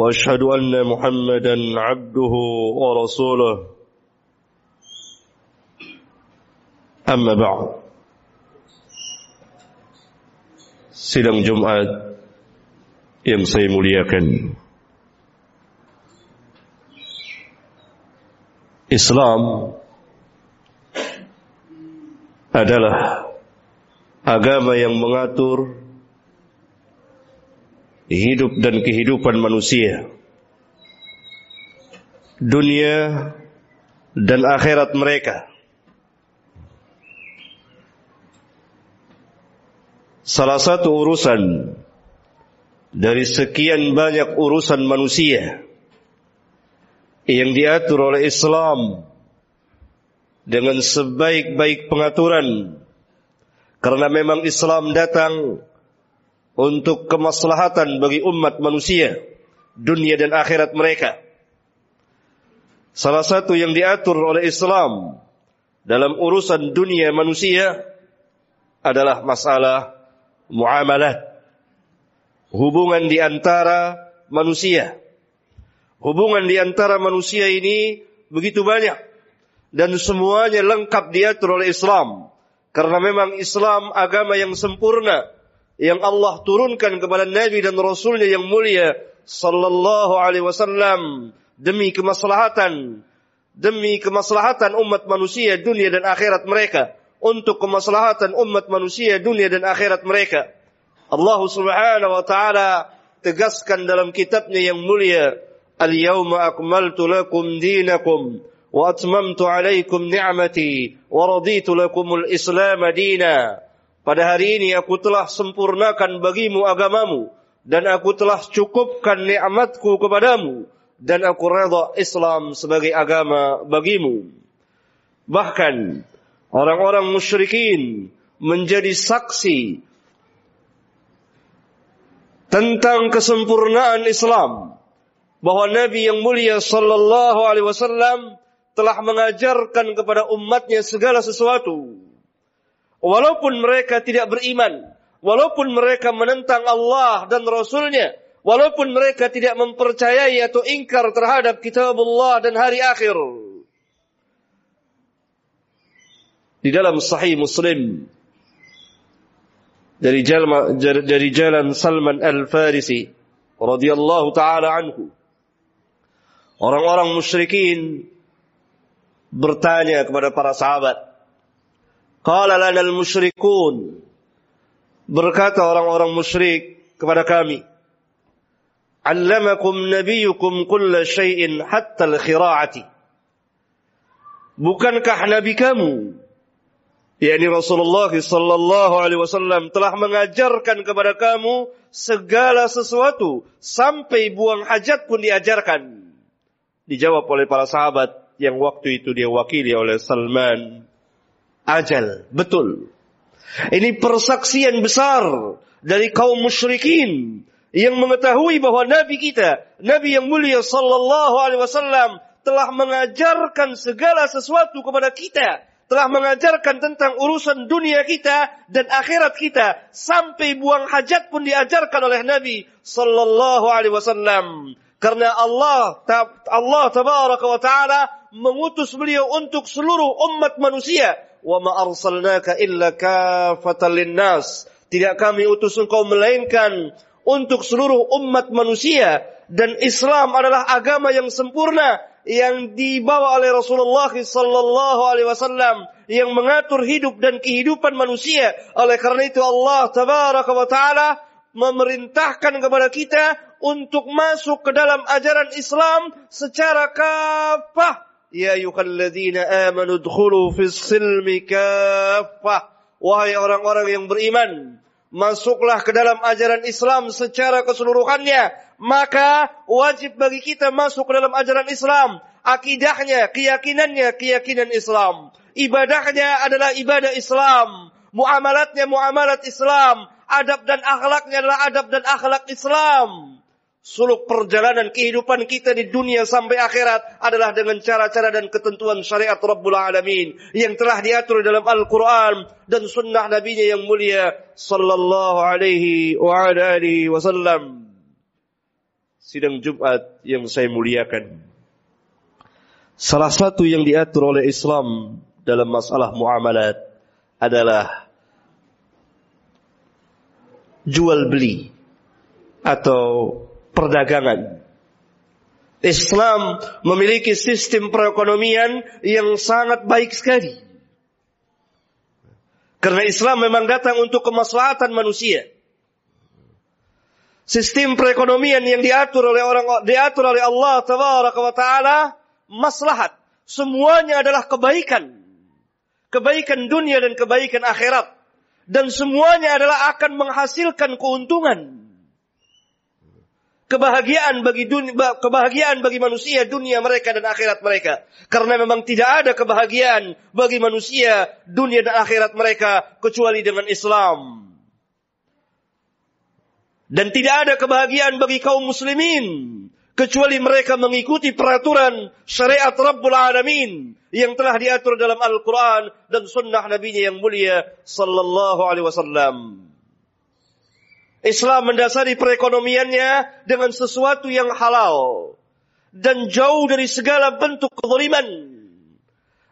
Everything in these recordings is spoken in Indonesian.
واشهد ان محمدا عبده ورسوله اما بعد sidang Jumat yang saya muliakan Islam adalah agama yang mengatur hidup dan kehidupan manusia. Dunia dan akhirat mereka. Salah satu urusan dari sekian banyak urusan manusia yang diatur oleh Islam dengan sebaik-baik pengaturan karena memang Islam datang untuk kemaslahatan bagi umat manusia, dunia dan akhirat mereka. Salah satu yang diatur oleh Islam dalam urusan dunia manusia adalah masalah muamalat. Hubungan di antara manusia. Hubungan di antara manusia ini begitu banyak dan semuanya lengkap diatur oleh Islam karena memang Islam agama yang sempurna yang Allah turunkan kepada Nabi dan Rasulnya yang mulia sallallahu alaihi wasallam demi kemaslahatan demi kemaslahatan umat manusia dunia dan akhirat mereka. Untuk kemaslahatan umat manusia dunia dan akhirat mereka. Allah Subhanahu wa taala tegaskan dalam kitabnya yang mulia Al-yawma akmaltu lakum dinakum wa atmamtu alaikum ni'mati wa raditu lakumul islam dina pada hari ini aku telah sempurnakan bagimu agamamu dan aku telah cukupkan nikmatku kepadamu dan aku redha Islam sebagai agama bagimu. Bahkan orang-orang musyrikin menjadi saksi tentang kesempurnaan Islam bahwa Nabi yang mulia sallallahu alaihi wasallam telah mengajarkan kepada umatnya segala sesuatu Walaupun mereka tidak beriman, walaupun mereka menentang Allah dan Rasulnya, walaupun mereka tidak mempercayai atau ingkar terhadap kitab Allah dan hari akhir. Di dalam Sahih Muslim dari jalan dari jalan Salman Al Farisi radhiyallahu taala anhu orang-orang musyrikin bertanya kepada para sahabat Qala lana al-musyrikun. Berkata orang-orang musyrik kepada kami. Allamakum nabiyukum kulla syai'in hatta al-khira'ati. Bukankah nabi kamu yakni Rasulullah sallallahu alaihi wasallam telah mengajarkan kepada kamu segala sesuatu sampai buang hajat pun diajarkan. Dijawab oleh para sahabat yang waktu itu dia wakili oleh Salman ajal. Betul. Ini persaksian besar dari kaum musyrikin yang mengetahui bahwa Nabi kita, Nabi yang mulia sallallahu alaihi wasallam telah mengajarkan segala sesuatu kepada kita, telah mengajarkan tentang urusan dunia kita dan akhirat kita sampai buang hajat pun diajarkan oleh Nabi sallallahu alaihi wasallam. Karena Allah Allah tabaraka wa taala mengutus beliau untuk seluruh umat manusia wa ma arsalnaka illa kafatan linnas. Tidak kami utus engkau melainkan untuk seluruh umat manusia dan Islam adalah agama yang sempurna yang dibawa oleh Rasulullah sallallahu alaihi wasallam yang mengatur hidup dan kehidupan manusia. Oleh karena itu Allah tabaraka wa taala memerintahkan kepada kita untuk masuk ke dalam ajaran Islam secara kafah Ya ayyuhalladzina amanu dkhulu fis silmi kaffah. Wahai orang-orang yang beriman, masuklah ke dalam ajaran Islam secara keseluruhannya. maka wajib bagi kita masuk ke dalam ajaran Islam. Akidahnya, keyakinannya, keyakinan Islam. Ibadahnya adalah ibadah Islam. Muamalatnya, muamalat Islam. Adab dan akhlaknya adalah adab dan akhlak Islam. Suluk perjalanan kehidupan kita di dunia sampai akhirat adalah dengan cara-cara dan ketentuan syariat Rabbul Alamin yang telah diatur dalam Al-Quran dan sunnah Nabi-Nya yang mulia sallallahu alaihi wa wasallam. Sidang Jumat yang saya muliakan. Salah satu yang diatur oleh Islam dalam masalah muamalat adalah jual beli atau perdagangan. Islam memiliki sistem perekonomian yang sangat baik sekali. Karena Islam memang datang untuk kemaslahatan manusia. Sistem perekonomian yang diatur oleh orang diatur oleh Allah wa taala maslahat. Semuanya adalah kebaikan. Kebaikan dunia dan kebaikan akhirat. Dan semuanya adalah akan menghasilkan keuntungan kebahagiaan bagi dunia, kebahagiaan bagi manusia dunia mereka dan akhirat mereka. Karena memang tidak ada kebahagiaan bagi manusia dunia dan akhirat mereka kecuali dengan Islam. Dan tidak ada kebahagiaan bagi kaum muslimin kecuali mereka mengikuti peraturan syariat Rabbul Alamin yang telah diatur dalam Al-Quran dan sunnah Nabi-Nya yang mulia sallallahu alaihi wasallam. Islam mendasari perekonomiannya dengan sesuatu yang halal dan jauh dari segala bentuk kezaliman.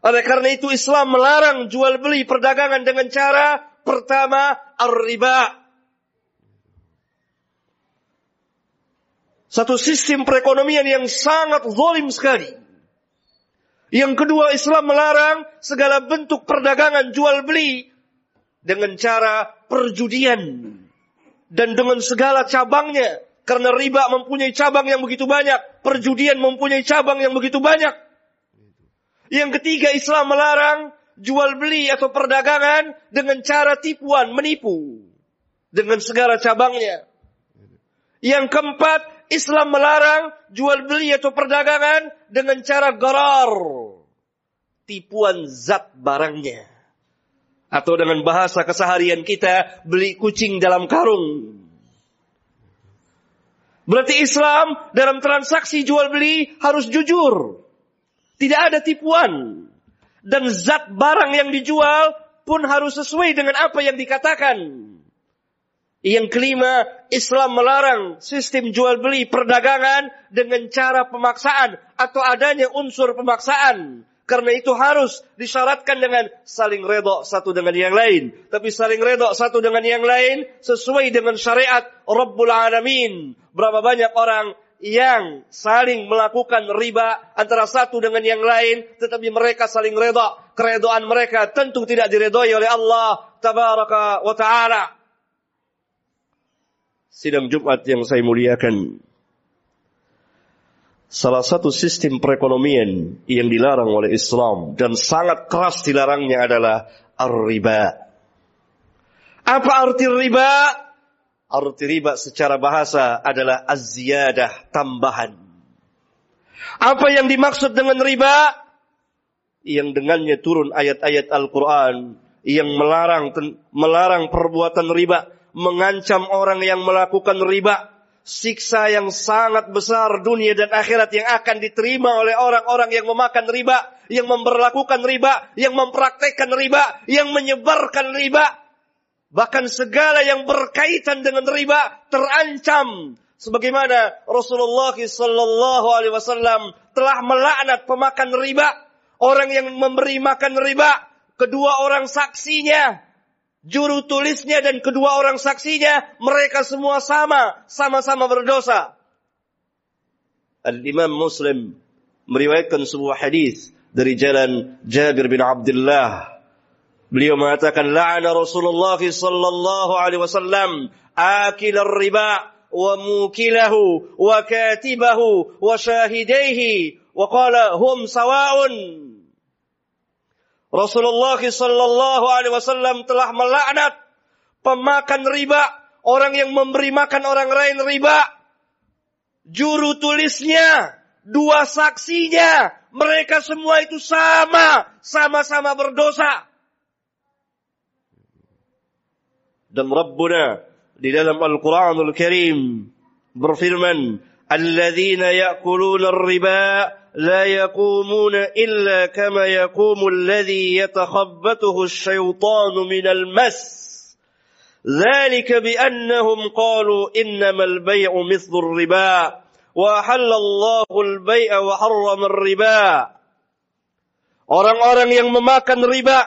Oleh karena itu Islam melarang jual beli perdagangan dengan cara pertama ar-riba. Satu sistem perekonomian yang sangat zalim sekali. Yang kedua Islam melarang segala bentuk perdagangan jual beli dengan cara perjudian dan dengan segala cabangnya. Karena riba mempunyai cabang yang begitu banyak. Perjudian mempunyai cabang yang begitu banyak. Yang ketiga Islam melarang jual beli atau perdagangan dengan cara tipuan, menipu. Dengan segala cabangnya. Yang keempat, Islam melarang jual beli atau perdagangan dengan cara garar. Tipuan zat barangnya. Atau dengan bahasa keseharian kita, beli kucing dalam karung. Berarti Islam dalam transaksi jual beli harus jujur. Tidak ada tipuan. Dan zat barang yang dijual pun harus sesuai dengan apa yang dikatakan. Yang kelima, Islam melarang sistem jual beli perdagangan dengan cara pemaksaan atau adanya unsur pemaksaan. Karena itu harus disyaratkan dengan saling redok satu dengan yang lain. Tapi saling redok satu dengan yang lain sesuai dengan syariat Rabbul Alamin. Berapa banyak orang yang saling melakukan riba antara satu dengan yang lain. Tetapi mereka saling redok. Keredoan mereka tentu tidak diredoi oleh Allah Tabaraka wa Ta'ala. Sidang Jumat yang saya muliakan salah satu sistem perekonomian yang dilarang oleh Islam dan sangat keras dilarangnya adalah ar-riba. Apa arti riba? Arti riba secara bahasa adalah az-ziyadah, tambahan. Apa yang dimaksud dengan riba? Yang dengannya turun ayat-ayat Al-Quran yang melarang melarang perbuatan riba, mengancam orang yang melakukan riba, siksa yang sangat besar dunia dan akhirat yang akan diterima oleh orang-orang yang memakan riba, yang memperlakukan riba, yang mempraktekkan riba, yang menyebarkan riba. Bahkan segala yang berkaitan dengan riba terancam. Sebagaimana Rasulullah sallallahu alaihi wasallam telah melaknat pemakan riba, orang yang memberi makan riba, kedua orang saksinya juru tulisnya dan kedua orang saksinya, mereka semua sama, sama-sama berdosa. Al-Imam Muslim meriwayatkan sebuah hadis dari jalan Jabir bin Abdullah. Beliau mengatakan, La'ana Rasulullah sallallahu alaihi wasallam akil riba wa mukilahu wa katibahu wa syahidaihi wa qala hum sawa'un. Rasulullah sallallahu alaihi wasallam telah melaknat pemakan riba, orang yang memberi makan orang lain riba, juru tulisnya, dua saksinya, mereka semua itu sama, sama-sama berdosa. Dan Rabbuna di dalam Al-Quranul Karim berfirman, الذين يأكلون الربا لا يقومون إلا كما يقوم الذي يتخبطه الشيطان من المس ذلك بأنهم قالوا إنما البيع مثل الربا وأحل الله البيع وحرم الربا Orang-orang yang memakan riba,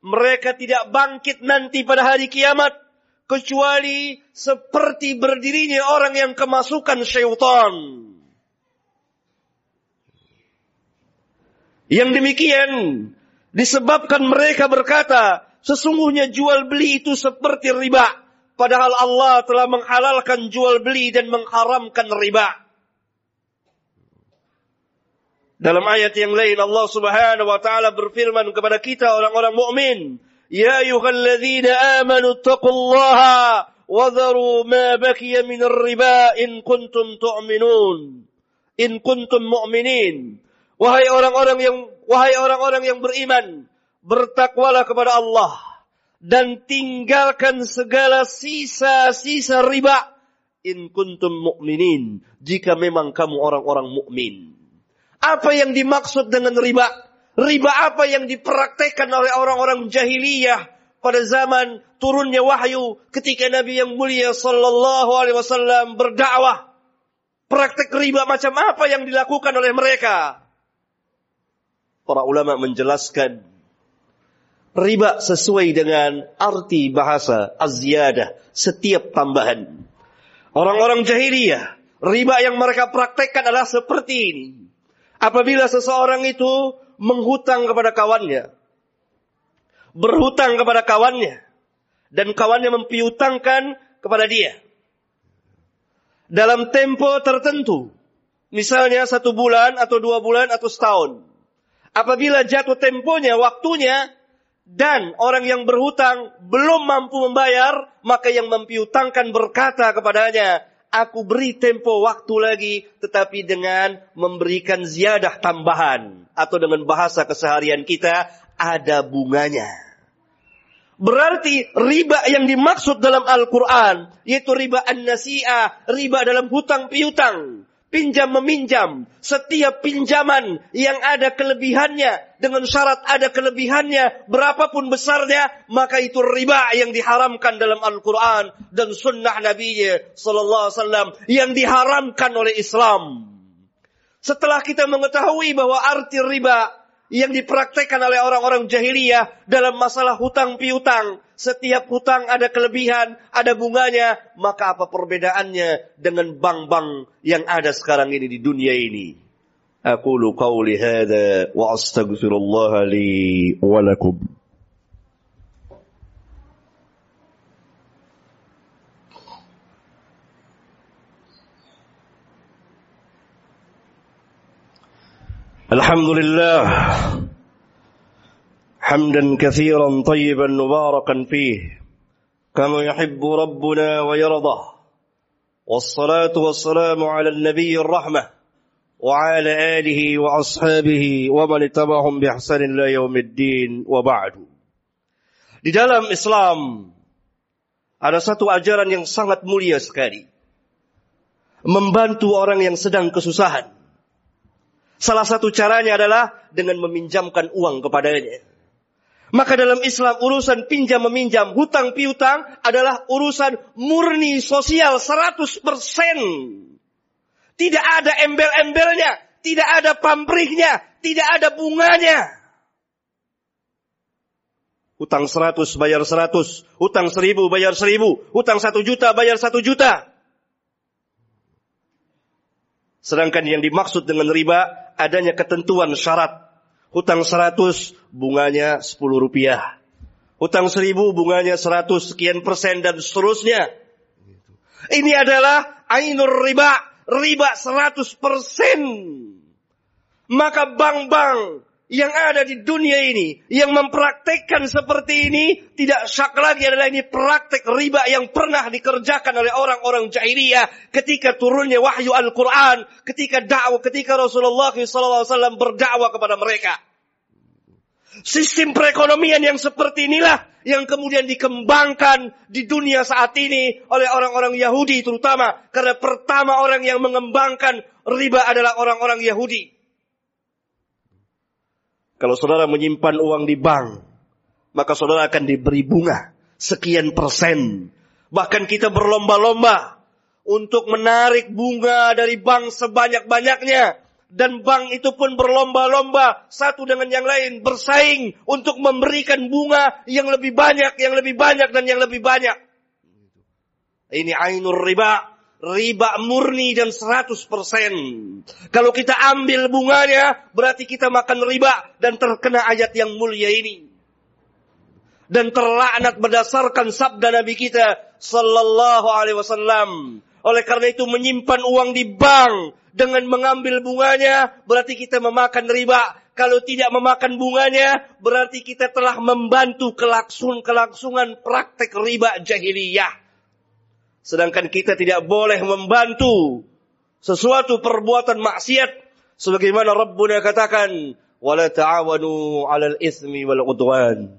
mereka tidak bangkit nanti pada hari kiamat. Kecuali seperti berdirinya orang yang kemasukan syaitan. Yang demikian disebabkan mereka berkata, Sesungguhnya jual beli itu seperti riba. Padahal Allah telah menghalalkan jual beli dan mengharamkan riba. Dalam ayat yang lain Allah Subhanahu wa taala berfirman kepada kita orang-orang mukmin, "Ya ayyuhalladzina amanu taqullaha wa dharu ma baqiya min riba in kuntum tu'minun." In kuntum mu'minin. Wahai orang-orang yang wahai orang-orang yang beriman, bertakwalah kepada Allah dan tinggalkan segala sisa-sisa riba in kuntum mu'minin jika memang kamu orang-orang mukmin. Apa yang dimaksud dengan riba? Riba apa yang dipraktekkan oleh orang-orang jahiliyah pada zaman turunnya wahyu ketika Nabi yang mulia sallallahu alaihi wasallam berdakwah. Praktek riba macam apa yang dilakukan oleh mereka? Para ulama menjelaskan riba sesuai dengan arti bahasa azyadah, setiap tambahan. Orang-orang jahiliyah, riba yang mereka praktekkan adalah seperti ini. Apabila seseorang itu menghutang kepada kawannya, berhutang kepada kawannya, dan kawannya mempiutangkan kepada dia. Dalam tempo tertentu, misalnya satu bulan atau dua bulan atau setahun. Apabila jatuh temponya, waktunya, dan orang yang berhutang belum mampu membayar, maka yang mempiutangkan berkata kepadanya, aku beri tempo waktu lagi, tetapi dengan memberikan ziyadah tambahan. Atau dengan bahasa keseharian kita, ada bunganya. Berarti riba yang dimaksud dalam Al-Quran, yaitu riba an-nasi'ah, riba dalam hutang piutang pinjam meminjam, setiap pinjaman yang ada kelebihannya dengan syarat ada kelebihannya berapapun besarnya maka itu riba yang diharamkan dalam Al-Qur'an dan sunnah Nabi sallallahu alaihi wasallam yang diharamkan oleh Islam. Setelah kita mengetahui bahwa arti riba yang dipraktekkan oleh orang-orang jahiliyah dalam masalah hutang piutang. Setiap hutang ada kelebihan, ada bunganya. Maka apa perbedaannya dengan bank-bank yang ada sekarang ini di dunia ini? Aku wa astaghfirullah li. الحمد لله حمدا كثيرا طيبا مباركا فيه كما يحب ربنا ويرضى والصلاة والسلام على النبي الرحمة وعلى آله وأصحابه ومن اتبعهم بإحسان إلى يوم الدين وبعد Di dalam Islam ada satu ajaran yang sangat mulia sekali. Membantu orang yang sedang kesusahan. Salah satu caranya adalah dengan meminjamkan uang kepadanya. Maka dalam Islam urusan pinjam meminjam, hutang piutang adalah urusan murni sosial 100%. Tidak ada embel-embelnya, tidak ada pamrihnya, tidak ada bunganya. Hutang 100 bayar 100, hutang 1000 bayar 1000, hutang 1 juta bayar 1 juta. Sedangkan yang dimaksud dengan riba adanya ketentuan syarat. Hutang 100 bunganya 10 rupiah. Hutang 1000 bunganya 100 sekian persen dan seterusnya. Ini adalah ainur riba. Riba 100 persen. Maka bank-bank yang ada di dunia ini yang mempraktekkan seperti ini tidak syak lagi adalah ini praktek riba yang pernah dikerjakan oleh orang-orang jahiliyah ketika turunnya wahyu Al-Quran, ketika dakwah, ketika Rasulullah SAW berdakwah kepada mereka. Sistem perekonomian yang seperti inilah yang kemudian dikembangkan di dunia saat ini oleh orang-orang Yahudi terutama karena pertama orang yang mengembangkan riba adalah orang-orang Yahudi. Kalau saudara menyimpan uang di bank, maka saudara akan diberi bunga sekian persen. Bahkan kita berlomba-lomba untuk menarik bunga dari bank sebanyak-banyaknya. Dan bank itu pun berlomba-lomba satu dengan yang lain bersaing untuk memberikan bunga yang lebih banyak, yang lebih banyak dan yang lebih banyak. Ini ainur riba riba murni dan 100%. Kalau kita ambil bunganya, berarti kita makan riba dan terkena ayat yang mulia ini. Dan terlaknat berdasarkan sabda Nabi kita sallallahu alaihi wasallam. Oleh karena itu menyimpan uang di bank dengan mengambil bunganya berarti kita memakan riba. Kalau tidak memakan bunganya berarti kita telah membantu kelaksun kelaksungan praktek riba jahiliyah. Sedangkan kita tidak boleh membantu sesuatu perbuatan maksiat sebagaimana Rabbuna katakan wala ta'awanu 'alal itsmi wal 'udwan.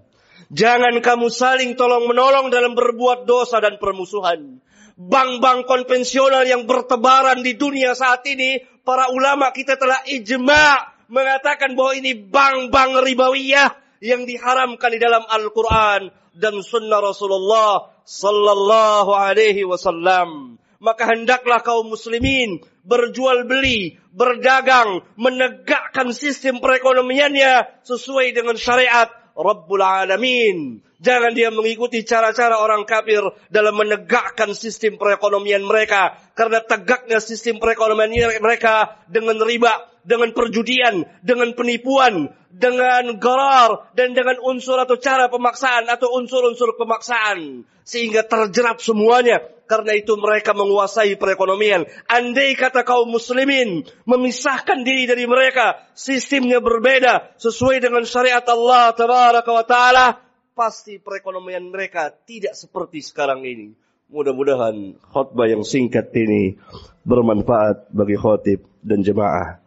Jangan kamu saling tolong menolong dalam berbuat dosa dan permusuhan. Bank-bank konvensional yang bertebaran di dunia saat ini, para ulama kita telah ijma mengatakan bahwa ini bank-bank ribawiyah yang diharamkan di dalam Al-Quran dan sunnah Rasulullah sallallahu alaihi wasallam. Maka hendaklah kaum muslimin berjual beli, berdagang, menegakkan sistem perekonomiannya sesuai dengan syariat Rabbul Alamin. Jangan dia mengikuti cara-cara orang kafir dalam menegakkan sistem perekonomian mereka. Karena tegaknya sistem perekonomian mereka dengan riba, dengan perjudian, dengan penipuan, dengan gerar, dan dengan unsur atau cara pemaksaan atau unsur-unsur pemaksaan. Sehingga terjerat semuanya. Karena itu mereka menguasai perekonomian. Andai kata kaum muslimin memisahkan diri dari mereka. Sistemnya berbeda. Sesuai dengan syariat Allah ta'ala. Pasti perekonomian mereka tidak seperti sekarang ini. Mudah-mudahan khutbah yang singkat ini bermanfaat bagi khotib dan jemaah.